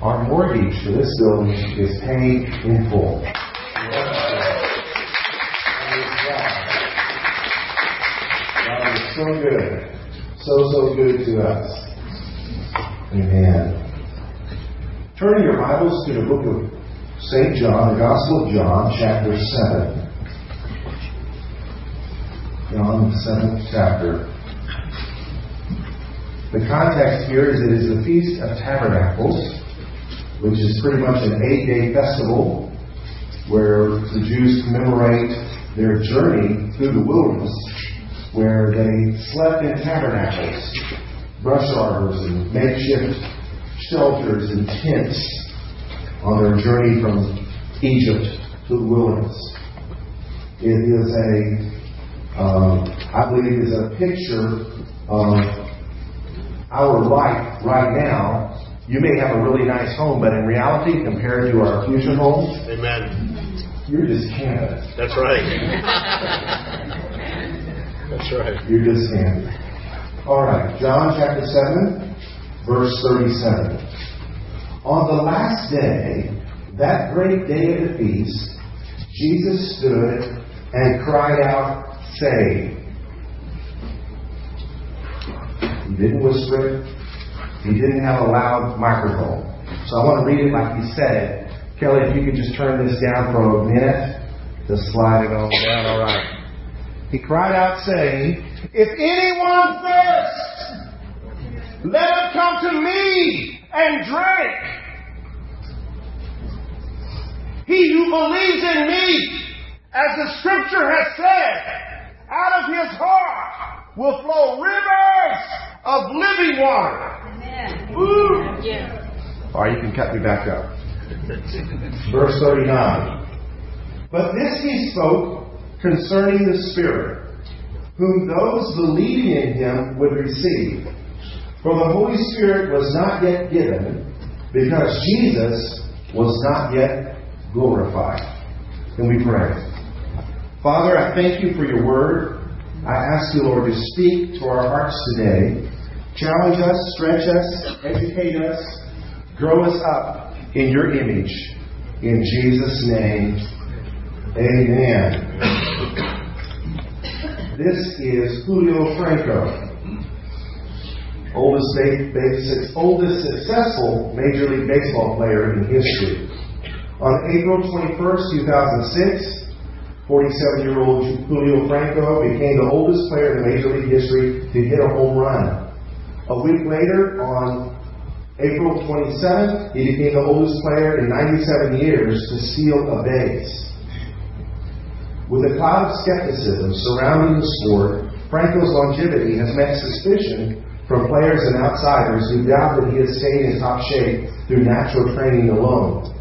our mortgage for this building is paid in full. God is so good. So, so good to us. Amen. Turn your Bibles to the book of St. John, the Gospel of John, chapter 7. John, the seventh chapter. The context here is it is the Feast of Tabernacles, which is pretty much an eight day festival where the Jews commemorate their journey through the wilderness, where they slept in tabernacles, brush arbors, and makeshift shelters and tents on their journey from Egypt to the wilderness. It is a, um, I believe, is a picture of our life right now, you may have a really nice home, but in reality, compared to our fusion homes, Amen. you're just Canada. That's right. That's right. You're just Canada. All right, John chapter 7, verse 37. On the last day, that great day of the feast, Jesus stood and cried out, saying, He didn't whisper it. He didn't have a loud microphone. So I want to read it like he said it. Kelly, if you could just turn this down for a minute to slide it on down. All right. He cried out, saying, If anyone thirsts, let him come to me and drink. He who believes in me, as the scripture has said, out of his heart will flow rivers of living water. Woo! All right, you can cut me back up. Verse 39. But this he spoke concerning the Spirit, whom those believing in him would receive. For the Holy Spirit was not yet given, because Jesus was not yet glorified. Can we pray? Father, I thank you for your word. I ask you, Lord, to speak to our hearts today. Challenge us, stretch us, educate us, grow us up in your image. In Jesus' name, amen. This is Julio Franco, oldest, oldest successful Major League Baseball player in history. On April 21st, 2006, 47 year old Julio Franco became the oldest player in Major League history to hit a home run. A week later, on April 27th, he became the oldest player in 97 years to steal a base. With a cloud of skepticism surrounding the sport, Franco's longevity has met suspicion from players and outsiders who doubt that he has stayed in top shape through natural training alone.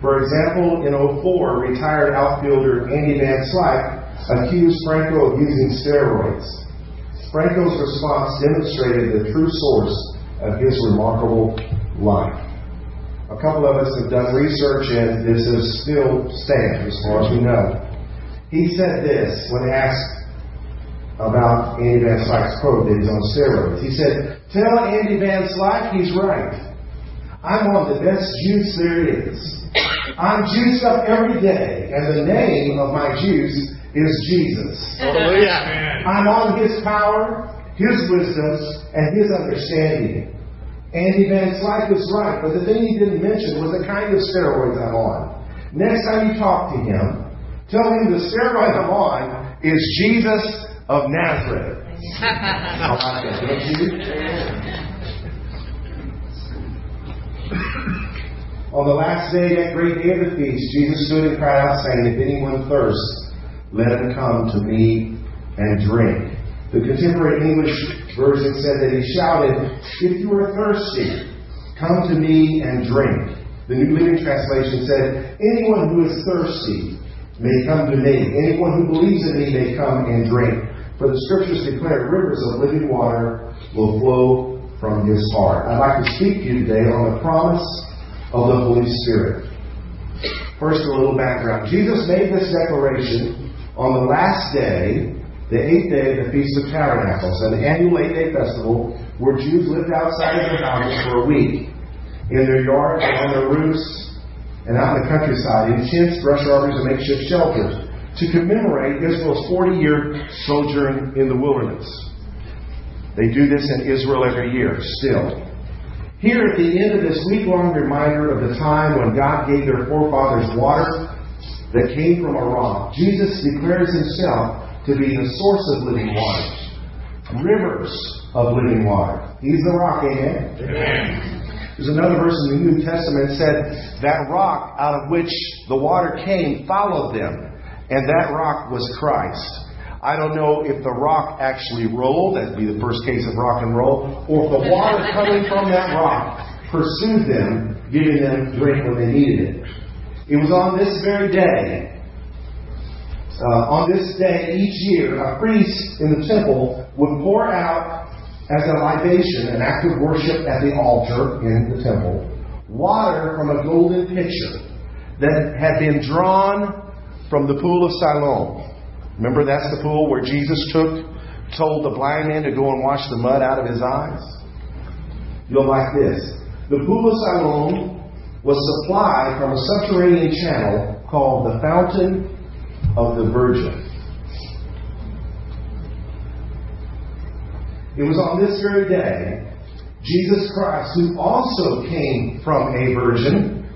For example, in 04, retired outfielder Andy Van Slyke accused Franco of using steroids. Franco's response demonstrated the true source of his remarkable life. A couple of us have done research, and this is still stands as far as we know. He said this when asked about Andy Van Slyke's quote that he's on steroids. He said, Tell Andy Van Slyke he's right. I'm on the best juice there is. I'm juiced up every day, and the name of my juice is Jesus. Hallelujah. I'm on His power, His wisdom, and His understanding. Andy Van Slyke was right, but the thing he didn't mention was the kind of steroids I'm on. Next time you talk to him, tell him the steroid I'm on is Jesus of Nazareth. I like that, don't you? On the last day, that great day of the feast, Jesus stood and cried out, saying, If anyone thirsts, let him come to me and drink. The contemporary English version said that he shouted, If you are thirsty, come to me and drink. The New Living Translation said, Anyone who is thirsty may come to me. Anyone who believes in me may come and drink. For the scriptures declare rivers of living water will flow from his heart. I'd like to speak to you today on the promise of the Holy Spirit. First, a little background. Jesus made this declaration on the last day, the eighth day of the Feast of Tabernacles, an annual eight day festival where Jews lived outside of their houses for a week. in their yards and on their roofs and out in the countryside, in tents, brush arbors, and makeshift shelters, to commemorate Israel's 40 year sojourn in the wilderness. They do this in Israel every year, still. Here at the end of this week long reminder of the time when God gave their forefathers water that came from a rock, Jesus declares himself to be the source of living water, rivers of living water. He's the rock, amen? Amen. There's another verse in the New Testament that said, That rock out of which the water came followed them, and that rock was Christ. I don't know if the rock actually rolled, that'd be the first case of rock and roll, or if the water coming from that rock pursued them, giving them drink when they needed it. It was on this very day, uh, on this day each year, a priest in the temple would pour out as a libation, an act of worship at the altar in the temple, water from a golden pitcher that had been drawn from the pool of Siloam. Remember, that's the pool where Jesus took, told the blind man to go and wash the mud out of his eyes? You'll like this. The pool of Siloam was supplied from a subterranean channel called the Fountain of the Virgin. It was on this very day, Jesus Christ, who also came from a virgin,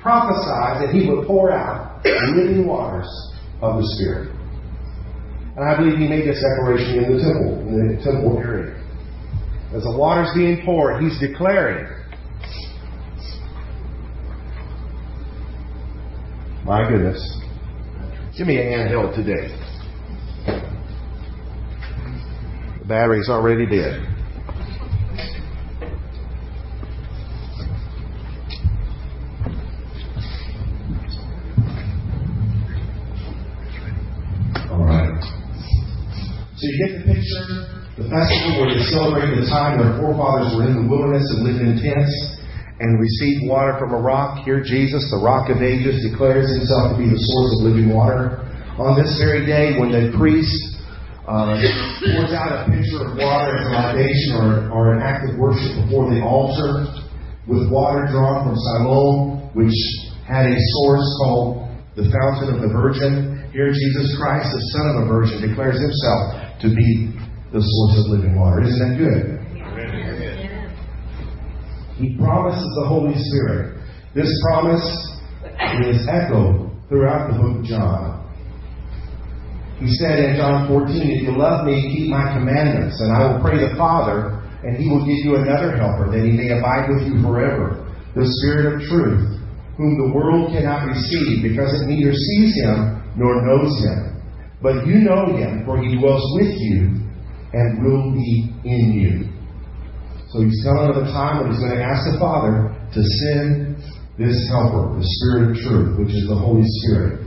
prophesied that he would pour out living waters of the Spirit. And I believe he made this declaration in the temple, in the temple area. As the water's being poured, he's declaring, My goodness. Give me a handheld today. The battery's already dead. All right. So you get the picture. The festival where they celebrated the time their forefathers were in the wilderness and lived in tents and received water from a rock. Here, Jesus, the rock of ages, declares himself to be the source of living water. On this very day, when the priest uh, pours out a pitcher of water as a libation or, or an act of worship before the altar with water drawn from Siloam, which had a source called the Fountain of the Virgin. Here, Jesus Christ, the Son of a Virgin, declares himself to be the source of living water. Isn't that good? He promises the Holy Spirit. This promise is echoed throughout the book of John. He said in John 14, If you love me, keep my commandments, and I will pray the Father, and he will give you another helper, that he may abide with you forever, the Spirit of truth, whom the world cannot receive, because it neither sees him nor knows him. But you know him, for he dwells with you and will be in you. So he's telling of the time when he's going to ask the Father to send this helper, the Spirit of truth, which is the Holy Spirit.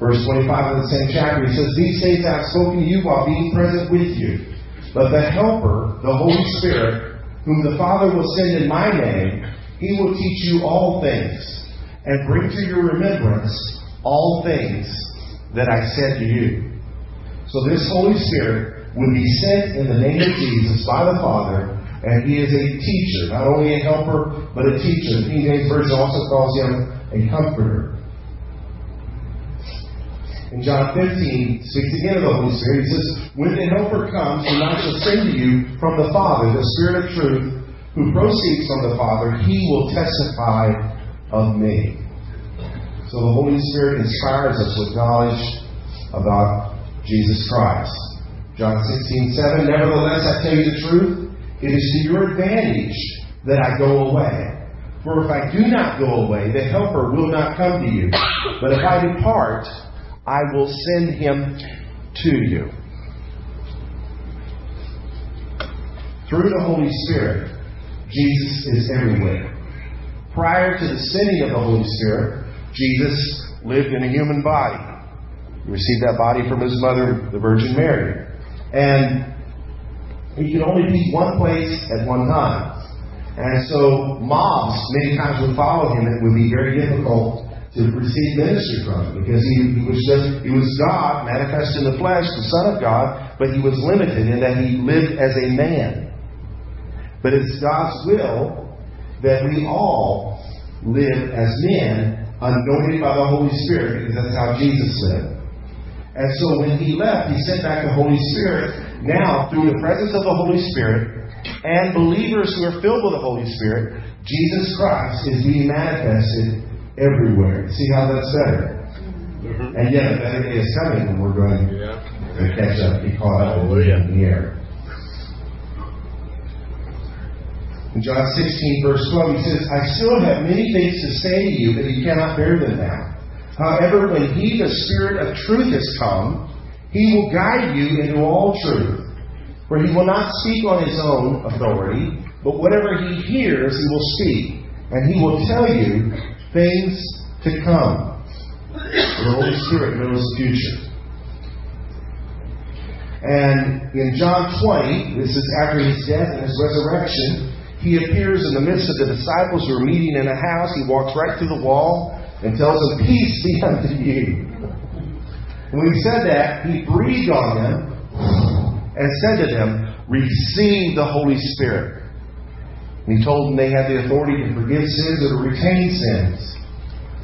Verse 25 of the same chapter, he says, These things I have spoken to you while being present with you. But the Helper, the Holy Spirit, whom the Father will send in my name, he will teach you all things and bring to your remembrance all things that I said to you. So this Holy Spirit would be sent in the name of Jesus by the Father, and he is a teacher, not only a helper, but a teacher. The King James Version also calls him a comforter. In John 15, speaks again of the Holy Spirit. He says, When the Helper comes, whom I shall send to you from the Father, the Spirit of truth, who proceeds from the Father, he will testify of me. So the Holy Spirit inspires us with knowledge about Jesus Christ. John 16, 7, Nevertheless, I tell you the truth, it is to your advantage that I go away. For if I do not go away, the Helper will not come to you. But if I depart, I will send him to you. Through the Holy Spirit, Jesus is everywhere. Prior to the sending of the Holy Spirit, Jesus lived in a human body. He received that body from his mother, the Virgin Mary. And he could only be one place at one time. And so mobs many times would follow him. and It would be very difficult to receive ministry from him because he, he was just he was God manifest in the flesh, the Son of God, but he was limited in that he lived as a man. But it's God's will that we all live as men anointed by the Holy Spirit because that's how Jesus lived. And so when he left, he sent back the Holy Spirit. Now, through the presence of the Holy Spirit and believers who are filled with the Holy Spirit, Jesus Christ is being manifested everywhere. See how that's better? Mm-hmm. And yet, a better day is coming when we're going yeah. to catch up, be caught up in the air. In John 16, verse 12, he says, I still have many things to say to you, but you cannot bear them now. However, when he, the Spirit of truth, has come, he will guide you into all truth. For he will not speak on his own authority, but whatever he hears, he will speak. And he will tell you things to come. The Holy Spirit knows the future. And in John 20, this is after his death and his resurrection, he appears in the midst of the disciples who are meeting in a house. He walks right through the wall and tells them, Peace be unto you. When he said that, he breathed on them and said to them, Receive the Holy Spirit. And he told them they had the authority to forgive sins or to retain sins.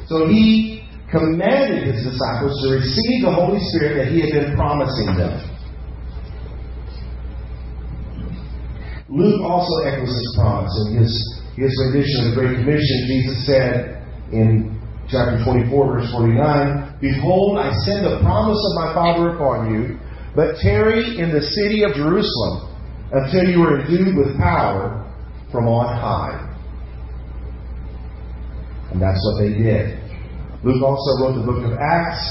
So he commanded his disciples to receive the Holy Spirit that he had been promising them. Luke also echoes this promise in his, his rendition of the Great Commission. Jesus said in chapter 24, verse 49, Behold, I send the promise of my Father upon you, but tarry in the city of Jerusalem until you are endued with power from on high. And that's what they did. Luke also wrote the book of Acts,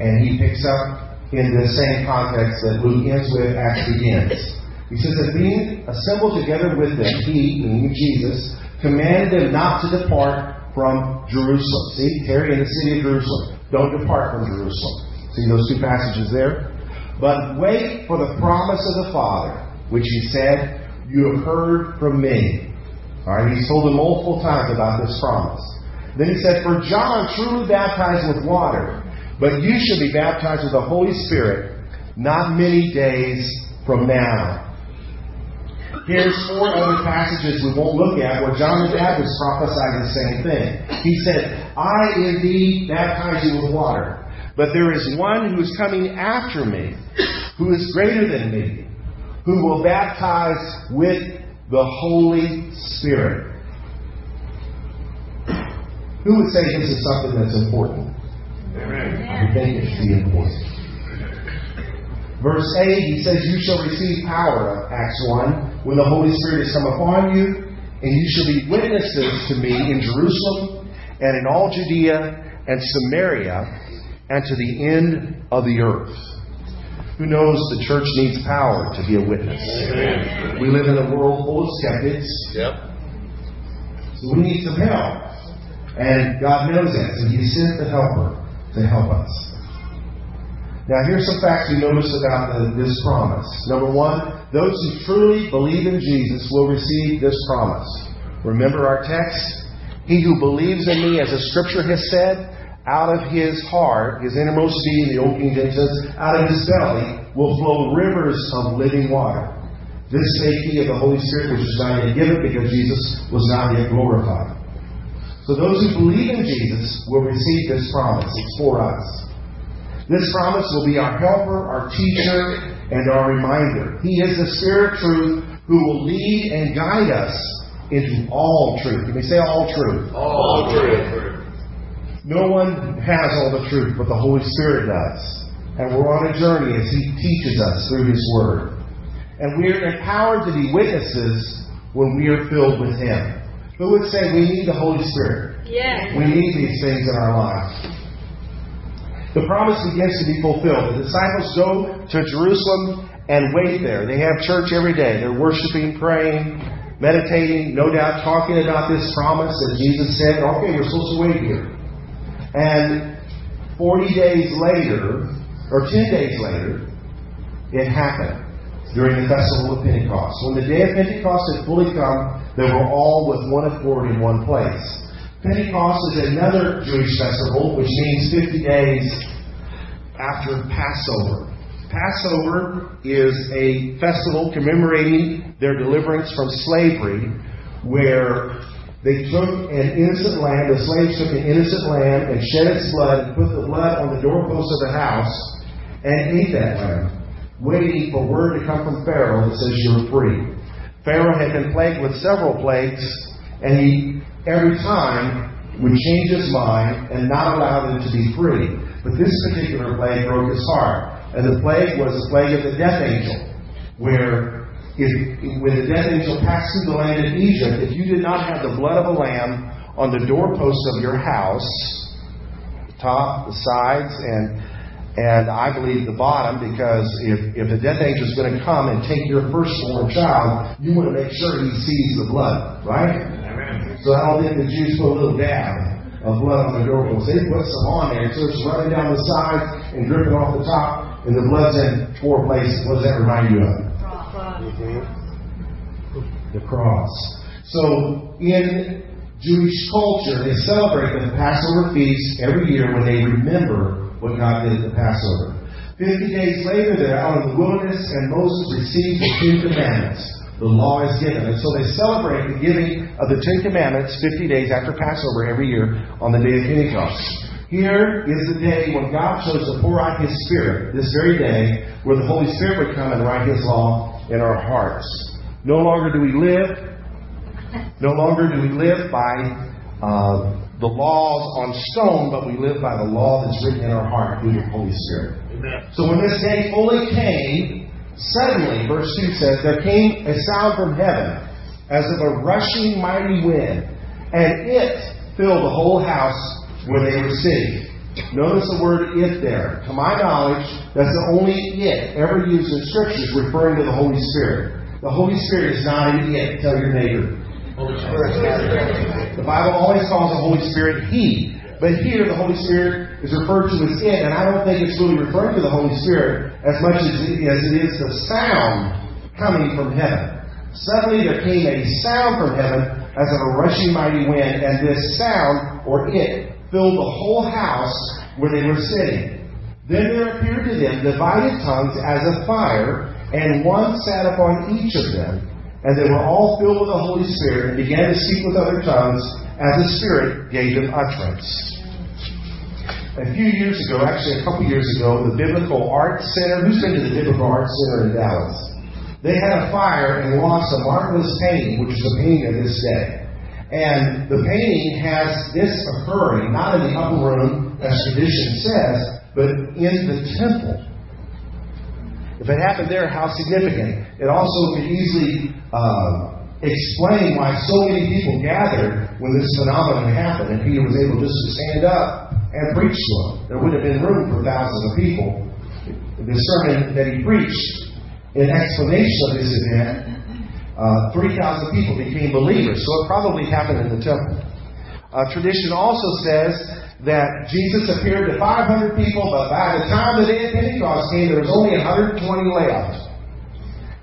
and he picks up in the same context that Luke ends with, Acts begins. He says that being assembled together with them, he, meaning Jesus, commanded them not to depart from Jerusalem. See, tarry in the city of Jerusalem. Don't depart from Jerusalem. See those two passages there? But wait for the promise of the Father, which he said, You have heard from me. All right, he's told them multiple times about this promise. Then he said, For John truly baptized with water, but you shall be baptized with the Holy Spirit not many days from now. Here's four other passages we won't look at where John the Baptist prophesied the same thing. He said, I indeed baptize you with water, but there is one who is coming after me, who is greater than me, who will baptize with the Holy Spirit. Who would say this is something that's important? Amen. I think it should be important. Verse 8, he says, You shall receive power, Acts 1, when the Holy Spirit has come upon you, and you shall be witnesses to me in Jerusalem and in all Judea and Samaria and to the end of the earth. Who knows the church needs power to be a witness? Amen. We live in a world full of skeptics. Yep. So we need some help. And God knows that. So He sent the helper to help us. Now, here's some facts we notice about the, this promise. Number one, those who truly believe in Jesus will receive this promise. Remember our text? He who believes in me, as the scripture has said, out of his heart, his innermost being, the Old King James says, out of his belly will flow rivers of living water. This he of the Holy Spirit, which was not yet given because Jesus was not yet glorified. So those who believe in Jesus will receive this promise. It's for us. This promise will be our helper, our teacher, and our reminder. He is the Spirit of truth who will lead and guide us into all truth. Can we say all truth? All truth. No one has all the truth, but the Holy Spirit does. And we're on a journey as He teaches us through His Word. And we are empowered to be witnesses when we are filled with Him. Who would say we need the Holy Spirit? Yes. We need these things in our lives the promise begins to be fulfilled. The disciples go to Jerusalem and wait there. They have church every day. They're worshiping, praying, meditating, no doubt talking about this promise that Jesus said, okay, we're supposed to wait here. And 40 days later, or 10 days later, it happened during the festival of Pentecost. When the day of Pentecost had fully come, they were all with one accord in one place. Pentecost is another Jewish festival, which means 50 days after Passover. Passover is a festival commemorating their deliverance from slavery, where They took an innocent lamb, the slaves took an innocent lamb and shed its blood and put the blood on the doorpost of the house and ate that lamb, waiting for word to come from Pharaoh that says you're free. Pharaoh had been plagued with several plagues, and he every time would change his mind and not allow them to be free. But this particular plague broke his heart. And the plague was the plague of the death angel, where if, when the death angel passed through the land of Egypt, if you did not have the blood of a lamb on the doorposts of your house, the top, the sides, and and I believe the bottom, because if, if the death angel is going to come and take your firstborn child, you want to make sure he sees the blood, right? So I don't think the Jews put a little dab of blood on the doorpost. They put some on there, so it's running down the sides and dripping off the top, and the blood's in four places. What does that remind you of? the cross. So in Jewish culture, they celebrate the Passover feast every year when they remember what God did at the Passover. Fifty days later, they're out in the wilderness, and Moses receives the Ten Commandments. The law is given. And so they celebrate the giving of the Ten Commandments 50 days after Passover every year on the day of Pentecost. Here is the day when God chose to pour out His Spirit, this very day, where the Holy Spirit would come and write His law in our hearts. No longer do we live, no longer do we live by uh, the laws on stone, but we live by the law that's written in our heart through the Holy Spirit. Amen. So when this day fully came, suddenly, verse 2 says, there came a sound from heaven as of a rushing mighty wind, and it filled the whole house where they were sitting. Notice the word it there. To my knowledge, that's the only it ever used in Scriptures referring to the Holy Spirit. The Holy Spirit is not an it. Tell your neighbor. The Bible always calls the Holy Spirit He. But here, the Holy Spirit is referred to as it, and I don't think it's really referring to the Holy Spirit as much as it, as it is the sound coming from heaven. Suddenly there came a sound from heaven as of a rushing mighty wind, and this sound, or it, filled the whole house where they were sitting. Then there appeared to them divided tongues as of fire, and one sat upon each of them, and they were all filled with the Holy Spirit and began to speak with other tongues as the Spirit gave them utterance. A few years ago, actually a couple years ago, the Biblical Arts Center, who's been to the Biblical Arts Center in Dallas? They had a fire and lost a marvelous painting, which is a painting of this day. And the painting has this occurring, not in the upper room, as tradition says, but in the temple. If it happened there, how significant. It also could easily uh, explain why so many people gathered when this phenomenon happened and Peter was able just to stand up and preach to them. There would have been room for thousands of people. The sermon that he preached in explanation of this event, uh, 3,000 people became believers. So it probably happened in the temple. Uh, tradition also says that Jesus appeared to 500 people, but by the time the day of Pentecost came, there was only 120 left.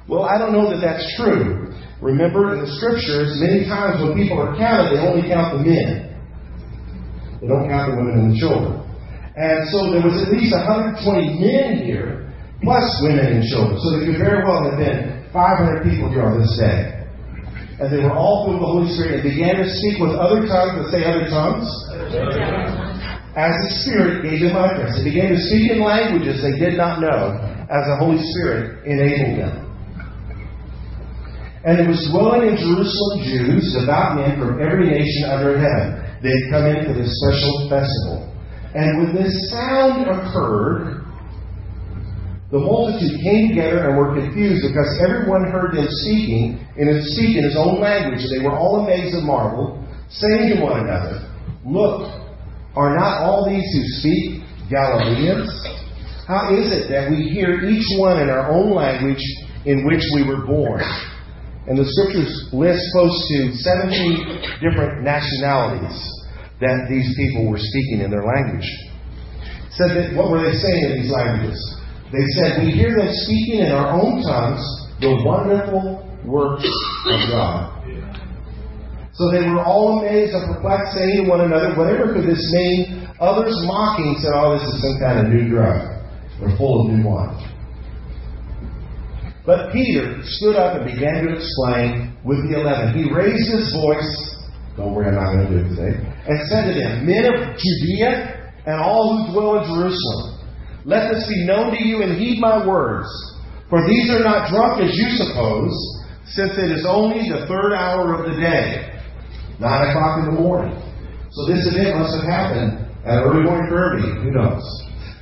Well, I don't know that that's true. Remember, in the scriptures, many times when people are counted, they only count the men. They don't count the women and the children. And so there was at least 120 men here, plus women and children. So there could very well have been 500 people here on this day. And they were all filled with the Holy Spirit and began to speak with other tongues, let's say other tongues as the Spirit gave them utterance. They began to speak in languages they did not know as the Holy Spirit enabled them. And it was dwelling in Jerusalem Jews, devout men from every nation under heaven. They had come in for this special festival. And when this sound occurred, the multitude came together and were confused because everyone heard them speaking and speak in his own language. They were all amazed and marveled, saying to one another, Look, are not all these who speak Galileans? How is it that we hear each one in our own language in which we were born? And the scriptures list close to 17 different nationalities that these people were speaking in their language. Said that what were they saying in these languages? They said, We hear them speaking in our own tongues the wonderful works of God. So they were all amazed and perplexed, saying to one another, Whatever could this mean? Others mocking said, Oh, this is some kind of new drug. They're full of new wine. But Peter stood up and began to explain with the eleven. He raised his voice don't worry, I'm not going to do it today, and said to them, Men of Judea and all who dwell in Jerusalem, let this be known to you and heed my words. For these are not drunk as you suppose, since it is only the third hour of the day, nine o'clock in the morning. So this event must have happened at early morning meeting. Who knows?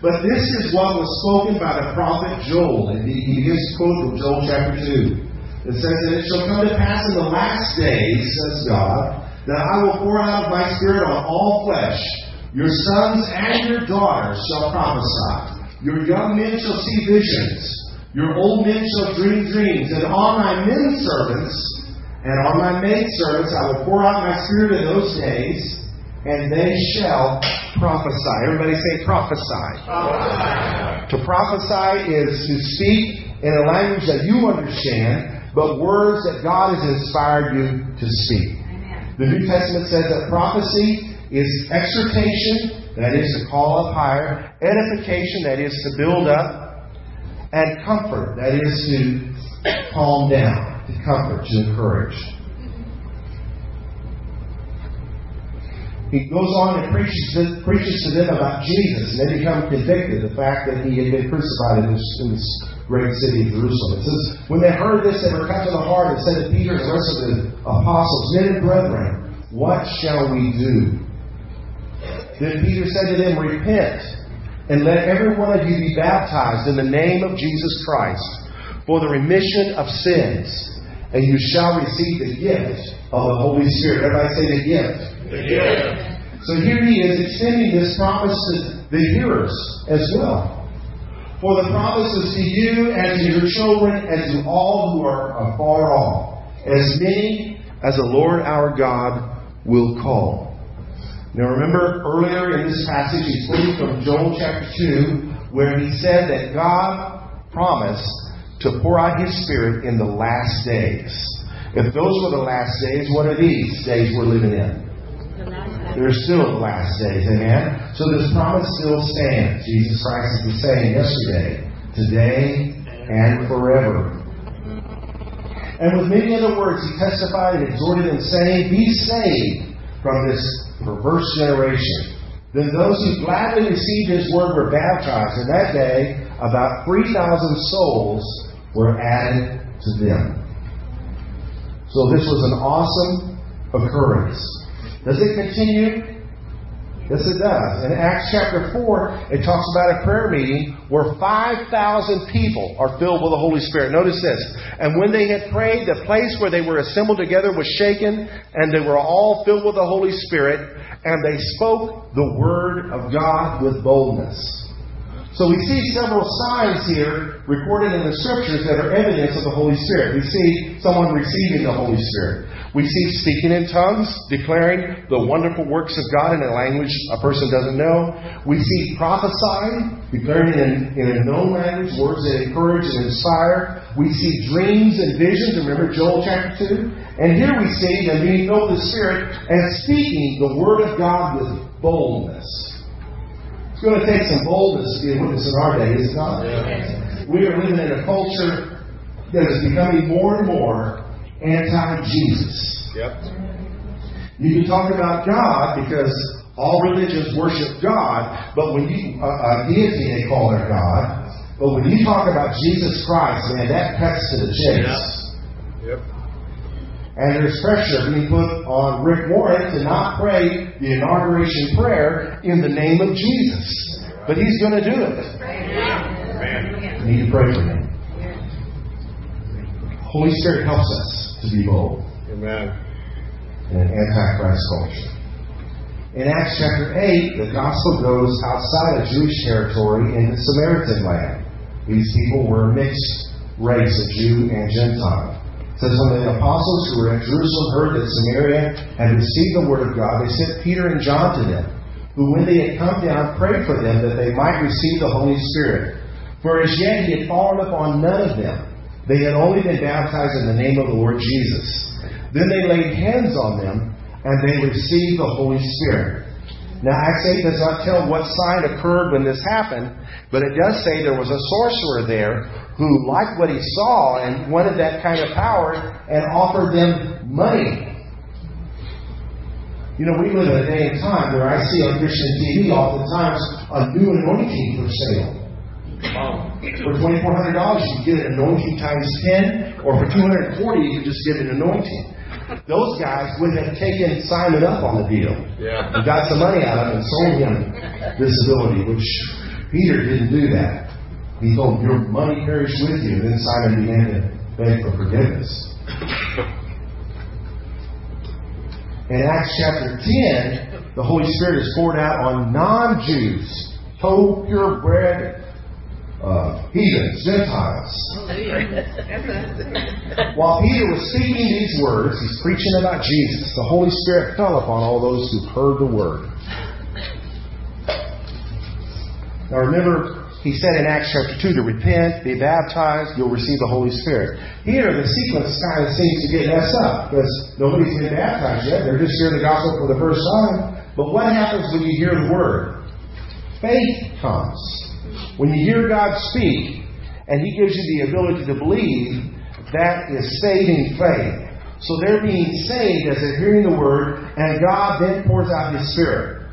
But this is what was spoken by the prophet Joel. And he begins to quote from Joel chapter 2. It says that it shall come to pass in the last days, says God, that I will pour out my spirit on all flesh. Your sons and your daughters shall prophesy. Your young men shall see visions. Your old men shall dream dreams, and on my men servants and on my maid servants I will pour out my spirit in those days, and they shall prophesy. Everybody say prophesy. prophesy. To prophesy is to speak in a language that you understand, but words that God has inspired you to speak. The New Testament says that prophecy is exhortation, that is to call up higher, edification, that is to build up, and comfort, that is to calm down, to comfort, to encourage. He goes on and preaches to, preaches to them about Jesus, and they become convicted of the fact that he had been crucified in this, in this great city of Jerusalem. It says, when they heard this, they were cut to the heart and said to Peter and the rest of the apostles, Men and brethren, what shall we do? Then Peter said to them, Repent and let every one of you be baptized in the name of Jesus Christ for the remission of sins, and you shall receive the gift of the Holy Spirit. Everybody say the gift. So here he is extending this promise to the hearers as well. For the promise is to you and to your children and to all who are afar off, as many as the Lord our God will call. Now remember earlier in this passage, he's quoting from Joel chapter 2, where he said that God promised to pour out his Spirit in the last days. If those were the last days, what are these days we're living in? They're still the last days, amen? So this promise still stands. Jesus Christ is the same yesterday, today, and forever. And with many other words, he testified and exhorted them, saying, Be saved from this perverse generation. Then those who gladly received his word were baptized, and that day about 3,000 souls were added to them. So this was an awesome occurrence. Does it continue? Yes, it does. In Acts chapter 4, it talks about a prayer meeting where 5,000 people are filled with the Holy Spirit. Notice this. And when they had prayed, the place where they were assembled together was shaken, and they were all filled with the Holy Spirit, and they spoke the word of God with boldness. So we see several signs here recorded in the scriptures that are evidence of the Holy Spirit. We see someone receiving the Holy Spirit. We see speaking in tongues, declaring the wonderful works of God in a language a person doesn't know. We see prophesying, declaring in, in a known language words that encourage and inspire. We see dreams and visions. Remember Joel chapter 2? And here we see them being filled with the Spirit and speaking the Word of God with boldness. It's going to take some boldness to be a witness in our day, is it not? We are living in a culture that is becoming more and more anti-Jesus. Yep. You can talk about God because all religions worship God, but when you uh, uh, deity they call their God, but when you talk about Jesus Christ, man, that cuts to the chase. Yep. And there's pressure being put on Rick Warren to not pray the inauguration prayer in the name of Jesus. But he's going to do it. Man. We need to pray for him. Holy Spirit helps us to be bold Amen. in an antichrist culture. In Acts chapter 8, the gospel goes outside of Jewish territory into Samaritan land. These people were a mixed race of Jew and Gentile. It says, when the apostles who were at Jerusalem heard that Samaria had received the word of God, they sent Peter and John to them, who, when they had come down, prayed for them that they might receive the Holy Spirit. For as yet he had fallen upon none of them. They had only been baptized in the name of the Lord Jesus. Then they laid hands on them, and they received the Holy Spirit. Now, Acts 8 does not tell what sign occurred when this happened, but it does say there was a sorcerer there who liked what he saw and wanted that kind of power and offered them money. You know, we live in a day and time where I see on Christian TV oftentimes a new anointing for sale. Um, for twenty four hundred dollars, you get an anointing times ten, or for two hundred and forty, you can just get an anointing. Those guys would have taken Simon up on the deal Yeah. and got some money out of him and sold him this ability, which Peter didn't do that. He told him, Your money perish with you. And then Simon began to beg for forgiveness. In Acts chapter 10, the Holy Spirit is poured out on non Jews, toe purebred uh, heathens, Gentiles. While Peter was speaking these words, he's preaching about Jesus. The Holy Spirit fell upon all those who heard the word. Now remember, he said in Acts chapter 2 to repent, be baptized, you'll receive the Holy Spirit. Here, the sequence kind of seems to get messed up because nobody's been baptized yet. They're just hearing the gospel for the first time. But what happens when you hear the word? Faith comes. When you hear God speak and He gives you the ability to believe, that is saving faith. So they're being saved as they're hearing the word, and God then pours out His Spirit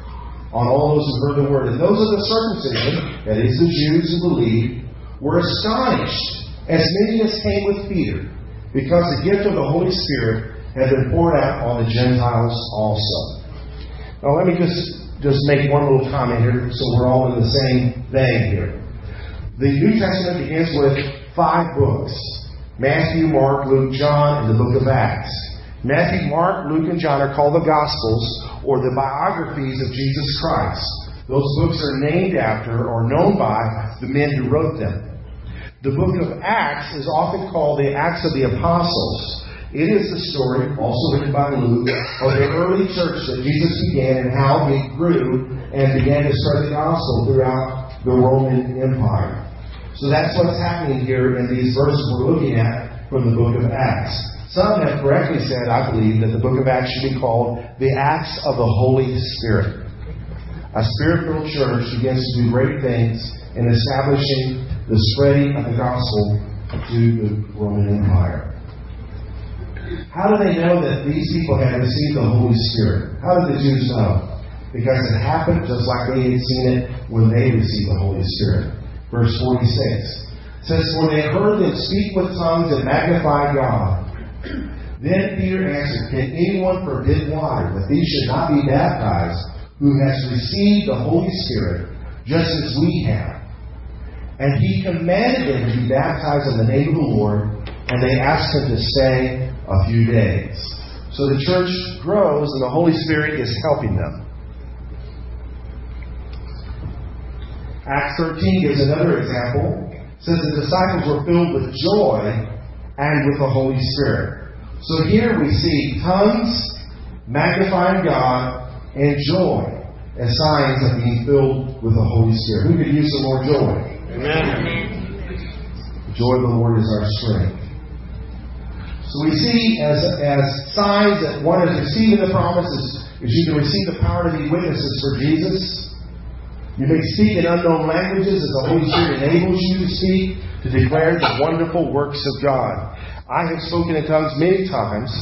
on all those who heard the word. And those of the circumcision, that is the Jews who believed, were astonished, as many as came with Peter, because the gift of the Holy Spirit had been poured out on the Gentiles also. Now let me just just make one little comment here so we're all in the same vein here. The New Testament begins with five books. Matthew, Mark, Luke, John, and the book of Acts. Matthew, Mark, Luke, and John are called the Gospels or the biographies of Jesus Christ. Those books are named after or known by the men who wrote them. The book of Acts is often called the Acts of the Apostles. It is the story, also written by Luke, of the early church that Jesus began and how it grew and began to spread the gospel throughout the Roman Empire. So that's what's happening here in these verses we're looking at from the book of Acts. Some have correctly said, I believe, that the book of Acts should be called the Acts of the Holy Spirit. A spirit filled church begins to do great things in establishing the spreading of the gospel to the Roman Empire. How do they know that these people had received the Holy Spirit? How did the Jews know? Because it happened just like they had seen it when they received the Holy Spirit. Verse 46 says, For they heard them speak with tongues and magnify God. Then Peter answered, Can anyone forbid water that these should not be baptized who has received the Holy Spirit just as we have? And he commanded them to be baptized in the name of the Lord, and they asked him to stay a few days. So the church grows, and the Holy Spirit is helping them. Acts 13 gives another example. It says the disciples were filled with joy and with the Holy Spirit. So here we see tongues, magnifying God, and joy as signs of being filled with the Holy Spirit. Who could use some more joy? Amen. The joy of the Lord is our strength. So we see as, as signs that one is receiving the promises is you can receive the power to be witnesses for Jesus. You may speak in unknown languages as the Holy Spirit enables you to speak, to declare the wonderful works of God. I have spoken in tongues many times,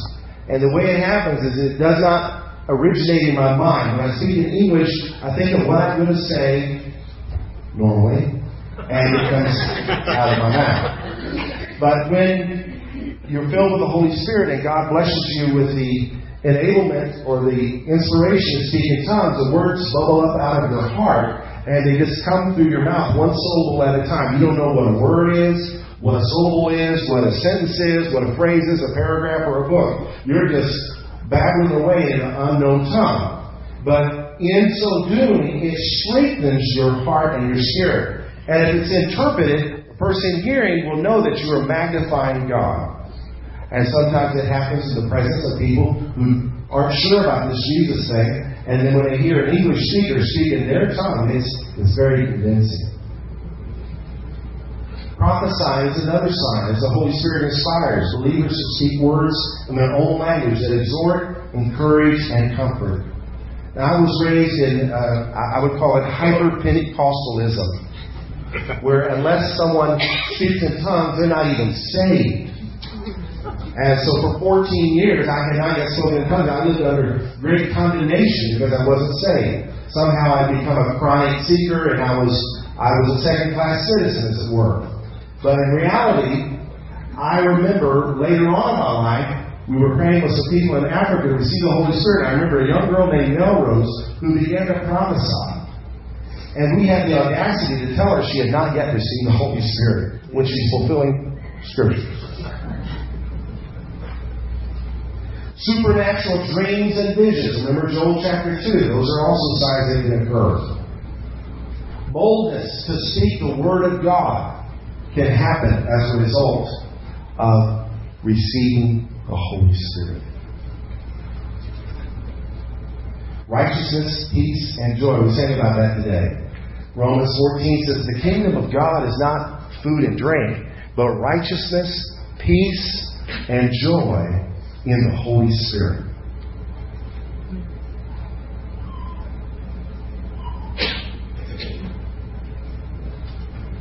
and the way it happens is it does not originate in my mind. When I speak in English, I think of what I'm going to say normally, and it comes out of my mouth. But when you're filled with the Holy Spirit and God blesses you with the enablement or the inspiration to speak in tongues, the words bubble up out of your heart and they just come through your mouth one syllable at a time. You don't know what a word is, what a syllable is, what a sentence is, what a phrase is, a paragraph, or a book. You're just babbling away in an unknown tongue. But in so doing, it strengthens your heart and your spirit. And if it's interpreted, the person hearing will know that you are magnifying God. And sometimes it happens in the presence of people who aren't sure about this Jesus thing. And then when they hear an English speaker speak in their tongue, it's, it's very convincing. Prophesying is another sign as the Holy Spirit inspires believers to speak words in their own language that exhort, encourage, and comfort. Now, I was raised in, uh, I would call it hyper Pentecostalism, where unless someone speaks in tongues, they're not even saved. And so for 14 years, I had not yet spoken in tongues. I lived under great condemnation because I wasn't saved. Somehow I'd become a chronic seeker and I was, I was a second class citizen, as it were. But in reality, I remember later on in my life, we were praying with some people in Africa to receive the Holy Spirit. I remember a young girl named Melrose who began to prophesy. And we had the audacity to tell her she had not yet received the Holy Spirit when she's fulfilling Scripture. Supernatural dreams and visions. Remember Joel chapter 2. Those are also signs that can occur. Boldness to speak the Word of God can happen as a result of receiving the Holy Spirit. Righteousness, peace, and joy. We sang about that today. Romans 14 says, The kingdom of God is not food and drink, but righteousness, peace, and joy in the Holy Spirit.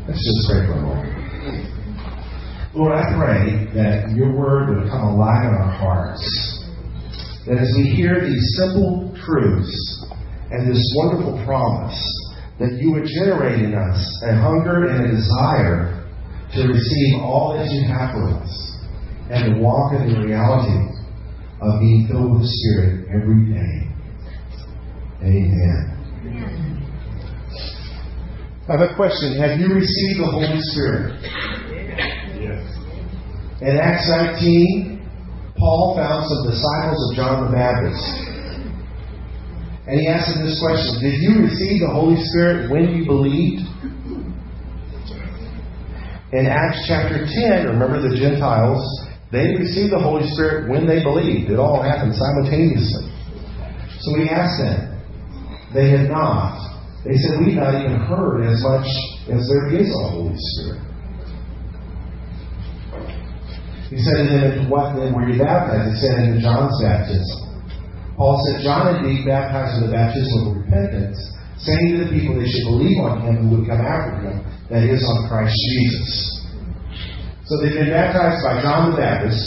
Let's just pray for a moment. Lord, I pray that your word would come alive in our hearts. That as we hear these simple truths and this wonderful promise, that you would generate in us a hunger and a desire to receive all that you have for us and to walk in the reality of being filled with the Spirit every day. Amen. I have a question. Have you received the Holy Spirit? Yes. In Acts 19, Paul found some disciples of John the Baptist. And he asked them this question Did you receive the Holy Spirit when you believed? In Acts chapter 10, remember the Gentiles, they received the Holy Spirit when they believed. It all happened simultaneously. So we asked them. They had not. They said, We've not even heard as much as there is a Holy Spirit. He said to them, What then were you baptized? He said, Into John's baptism. Paul said, John indeed baptized with the baptism of repentance, saying to the people they should believe on him who would come after him, that is, on Christ Jesus. So they've been baptized by John the Baptist,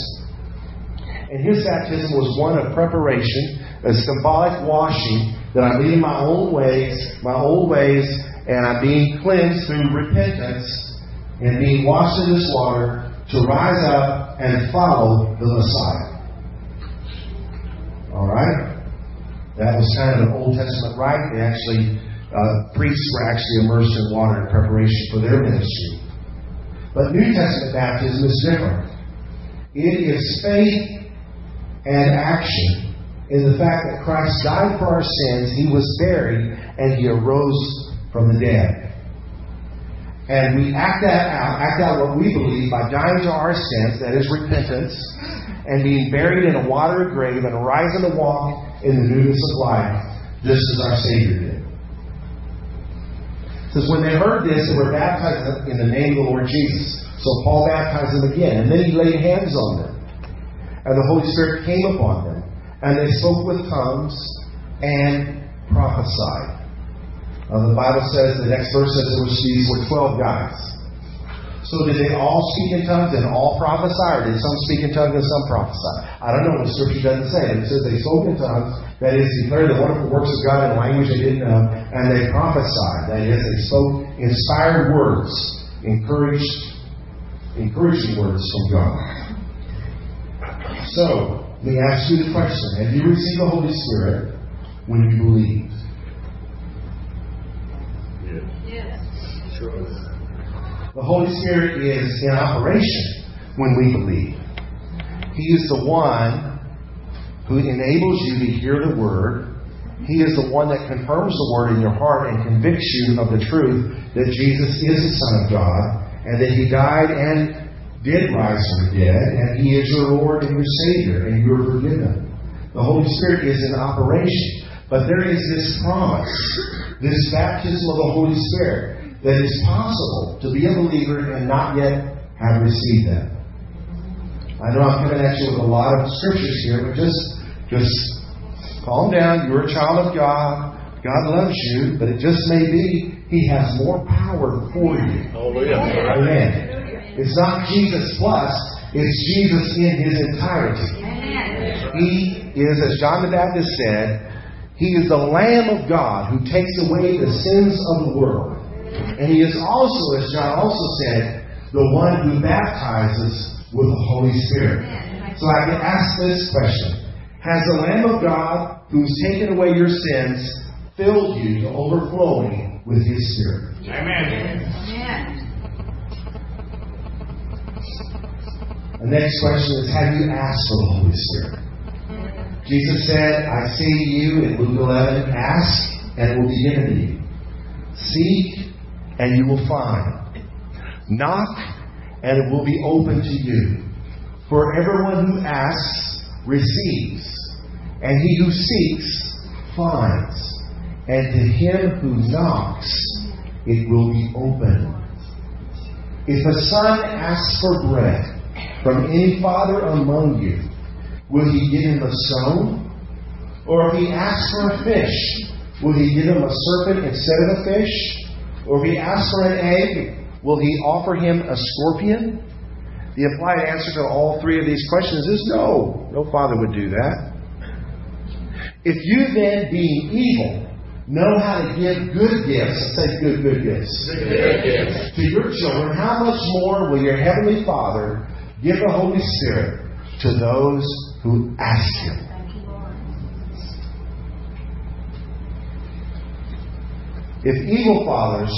and his baptism was one of preparation, a symbolic washing that I'm leaving my old ways, my old ways, and I'm being cleansed through repentance and being washed in this water to rise up and follow the Messiah. All right? That was kind of an Old Testament rite. They actually, uh, priests were actually immersed in water in preparation for their ministry. But New Testament baptism is different. It is faith and action in the fact that Christ died for our sins, He was buried, and He arose from the dead. And we act that out, act out what we believe by dying to our sins, that is repentance, and being buried in a watery grave and rising to walk in the newness of life, just as our Savior did. Says, when they heard this, they were baptized in the name of the Lord Jesus. So Paul baptized them again, and then he laid hands on them. And the Holy Spirit came upon them, and they spoke with tongues and prophesied. Uh, the Bible says, the next verse says, was, these were 12 guys. So did they all speak in tongues and all prophesy, or did some speak in tongues and some prophesy? I don't know. The scripture doesn't say. It says they spoke in tongues, that is, declared the wonderful works of God in a language they didn't know, and they prophesied. That is, they spoke inspired words, encouraged, encouraging words from God. So, let me ask you the question. Have you received the Holy Spirit when you believe? The Holy Spirit is in operation when we believe. He is the one who enables you to hear the Word. He is the one that confirms the Word in your heart and convicts you of the truth that Jesus is the Son of God and that He died and did rise from the dead and He is your Lord and your Savior and you are forgiven. The Holy Spirit is in operation. But there is this promise, this baptism of the Holy Spirit that it's possible to be a believer and not yet have received that. I know I'm coming at you with a lot of scriptures here, but just just calm down. You're a child of God. God loves you, but it just may be He has more power for you. Hallelujah. Amen. It's not Jesus plus, It's Jesus in his entirety. He is, as John the Baptist said, he is the Lamb of God who takes away the sins of the world. And he is also, as John also said, the one who baptizes with the Holy Spirit. So I can ask this question Has the Lamb of God who's taken away your sins filled you to overflowing with his Spirit? Amen. The next question is Have you asked for the Holy Spirit? Jesus said, I say to you in Luke 11, ask and it will be given to you. Seek and you will find. Knock and it will be open to you. For everyone who asks receives, and he who seeks finds, and to him who knocks it will be open. If a son asks for bread from any father among you, will he give him a stone? Or if he asks for a fish, will he give him a serpent instead of a fish? Or if he asks for an egg, will he offer him a scorpion? The implied answer to all three of these questions is no. No father would do that. If you then, being evil, know how to give good gifts, say good, good gifts, Good gifts. to your children, how much more will your heavenly Father give the Holy Spirit to those who ask Him? If evil fathers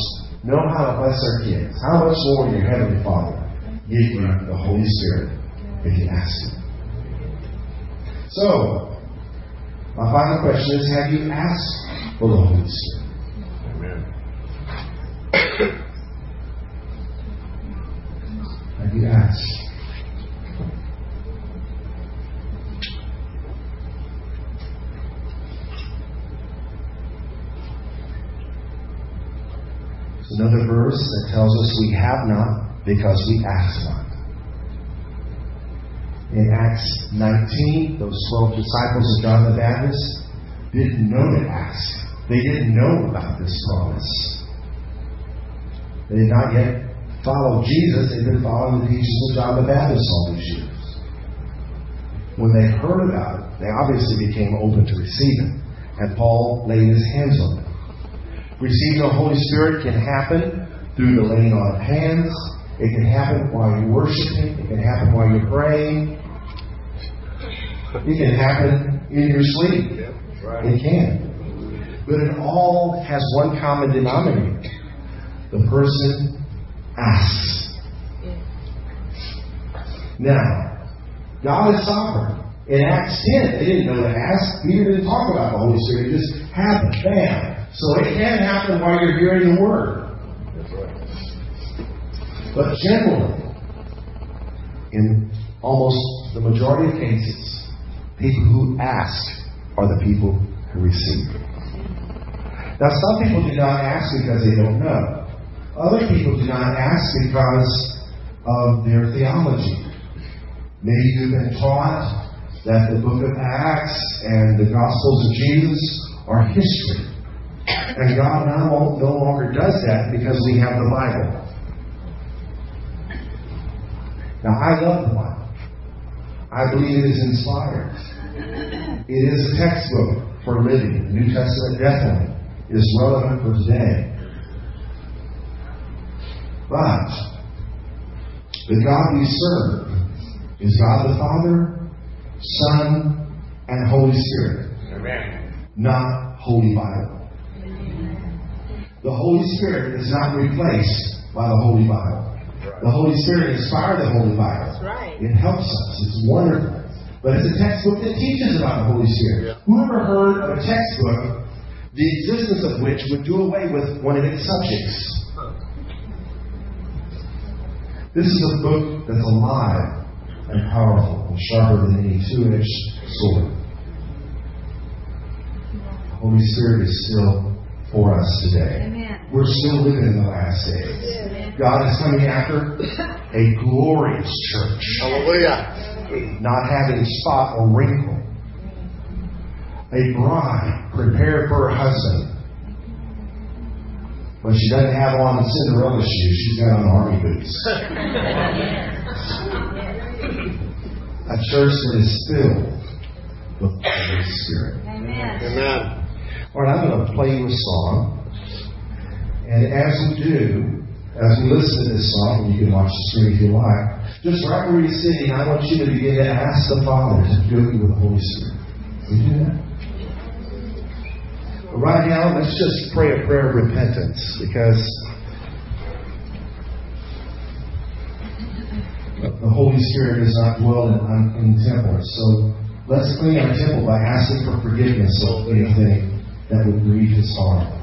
know how to bless their kids, how much more will your heavenly Father give you the Holy Spirit if you ask Him? So, my final question is Have you asked for the Holy Spirit? Have you asked? There's another verse that tells us we have not because we ask not. In Acts 19, those 12 disciples of John the Baptist didn't know to ask. They didn't know about this promise. They had not yet followed Jesus. They'd been following the teachings of John the Baptist all these years. When they heard about it, they obviously became open to receiving. And Paul laid his hands on them. Receiving the Holy Spirit can happen through the laying on of hands. It can happen while you're worshiping. It can happen while you're praying. It can happen in your sleep. It can. But it all has one common denominator. The person asks. Now, God is sovereign. In Acts 10, they didn't know to ask. Peter didn't talk about the Holy Spirit. It just happened. Bam. So it can happen while you're hearing the Word. But generally, in almost the majority of cases, people who ask are the people who receive. Now, some people do not ask because they don't know. Other people do not ask because of their theology. Maybe you've been taught that the book of Acts and the Gospels of Jesus are history. And God now no longer does that because we have the Bible. Now, I love the Bible. I believe it is inspired. It is a textbook for living. The New Testament definitely is relevant for today. But the God we serve is God the Father, Son, and Holy Spirit, Amen. not Holy Bible. The Holy Spirit is not replaced by the Holy Bible. The Holy Spirit inspired the Holy Bible. That's right. It helps us. It's wonderful. But it's a textbook that teaches about the Holy Spirit. Who ever heard of a textbook the existence of which would do away with one of its subjects? This is a book that's alive and powerful and sharper than any two-edged sword. The Holy Spirit is still for us today. Amen. We're still living in the last days. God is coming after a glorious church, Hallelujah. not having a spot or wrinkle. A bride prepared for her husband. But she doesn't have on Cinderella shoes, she's got on army boots. A church that is filled with the Holy Spirit. Amen. Amen. All right, I'm going to play you a song. And as we do, as we listen to this song, and you can watch the screen if you like, just right where you're sitting, I want you to begin to ask the Father to fill you with the Holy Spirit. Will you do that? Right now, let's just pray a prayer of repentance because the Holy Spirit does not dwell in, in temples. So let's clean our temple by asking for forgiveness of anything that would grieve His heart.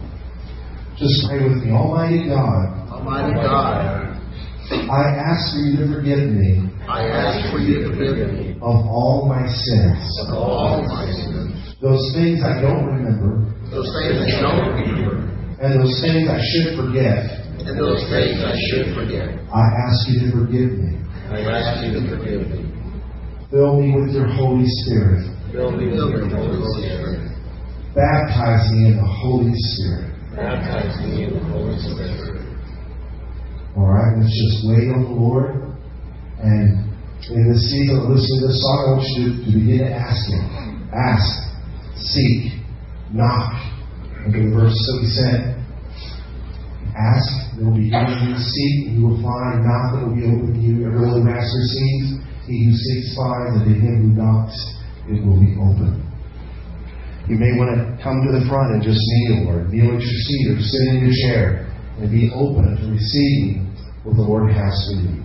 Just pray with me. Almighty God, Almighty God, I ask for you to forgive me I ask for you to forgive me of all my sins. of all my sins, Those things I don't remember, those things I don't remember, and those things I should forget. and those things I should forget. I ask you to forgive me. I ask you to forgive me. Fill me with your Holy Spirit. Fill me with your Holy Spirit. Baptize me in the Holy Spirit. Baptize me in the Holy Spirit. All right, let's just wait on the Lord. And in this season of listening to this song, I want you to, to begin to ask seek, knock. Look at the verse that we said. Ask, there will be given you. Seek, and you will find. Knock, it will be open to you. Every the master sees. He who seeks finds, and to him who knocks, it will be open. You may want to come to the front and just kneel, or kneel at your seat, or sit in your chair, and be open to receiving what the Lord has for you.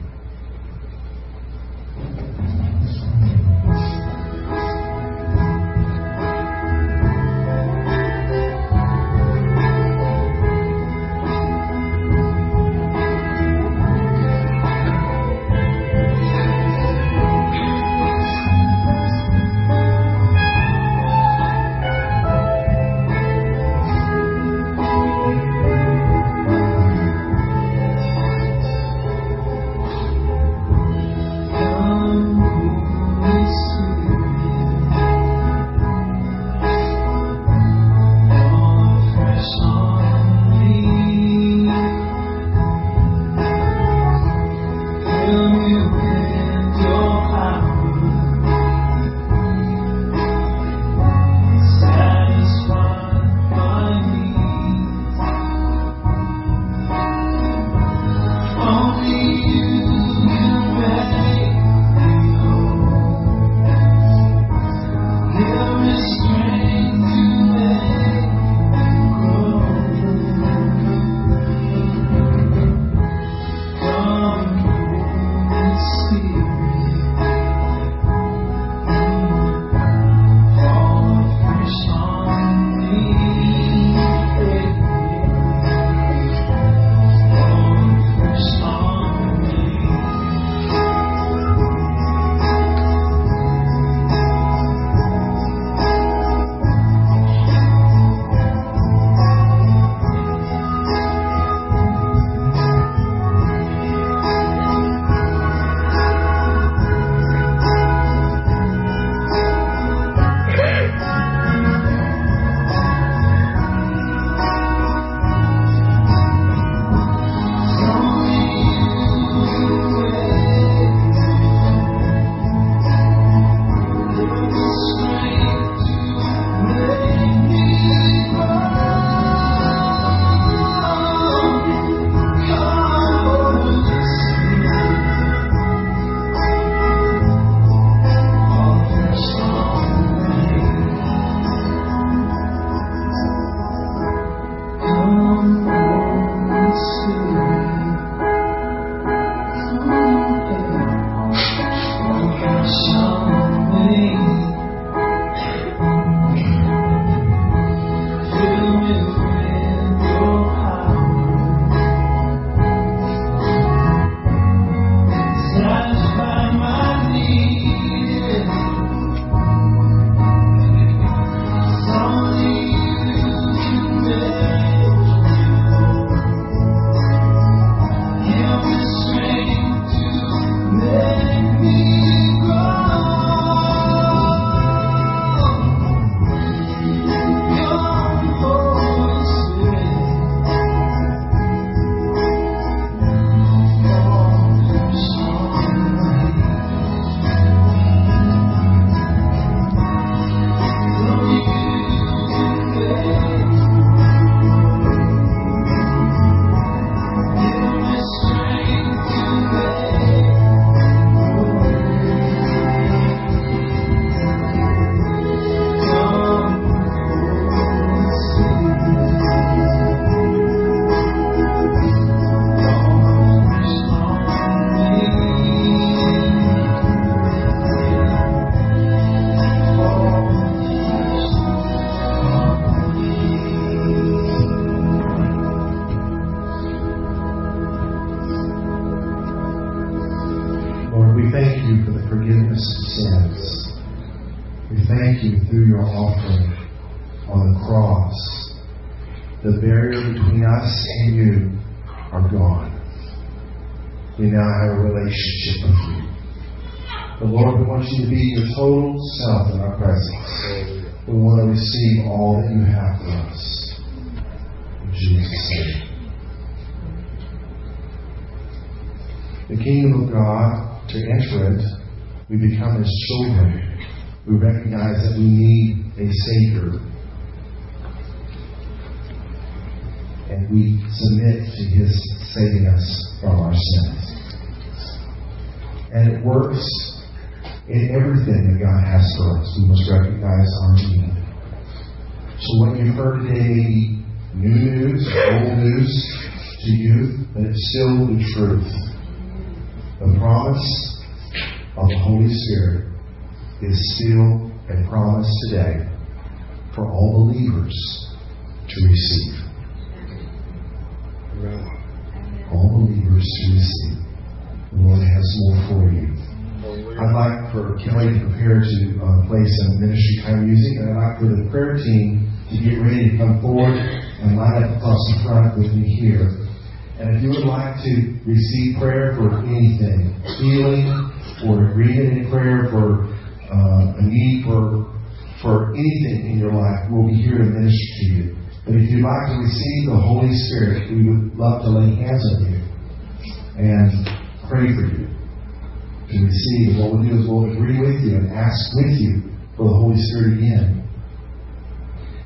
A relationship with you. But Lord, we want you to be your total self in our presence. We want to receive all that you have for us. In Jesus' name. The kingdom of God, to enter it, we become his children. We recognize that we need a Savior. And we submit to his saving us from our sins. And it works in everything that God has for us. We must recognize our need. So what you've heard today new news, old news to you, but it's still the truth. The promise of the Holy Spirit is still a promise today for all believers to receive. All believers to receive. The Lord has more for you. I'd like for Kelly to prepare to uh, play some ministry kind of music, and I'd like for the prayer team to get ready to come forward and line up across the front with me here. And if you would like to receive prayer for anything, healing, or agreement in prayer for uh, a need for for anything in your life, we'll be here to minister to you. But if you'd like to receive the Holy Spirit, we would love to lay hands on you and pray for you to receive. What we'll do is we'll agree with you and ask with you for the Holy Spirit again.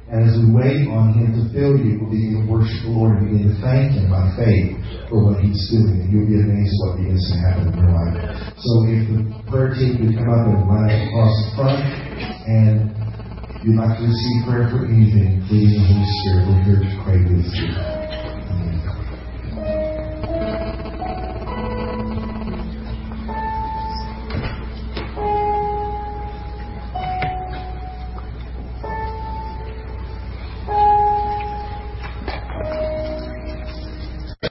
And as we wait on Him to fill you, we'll begin to worship the Lord and begin to thank Him by faith for what He's doing. And you'll be amazed what begins to happen in your life. So if the prayer team could come up and line up across the front, and you'd like to receive prayer for anything, please, the Holy Spirit, we're here to pray with you.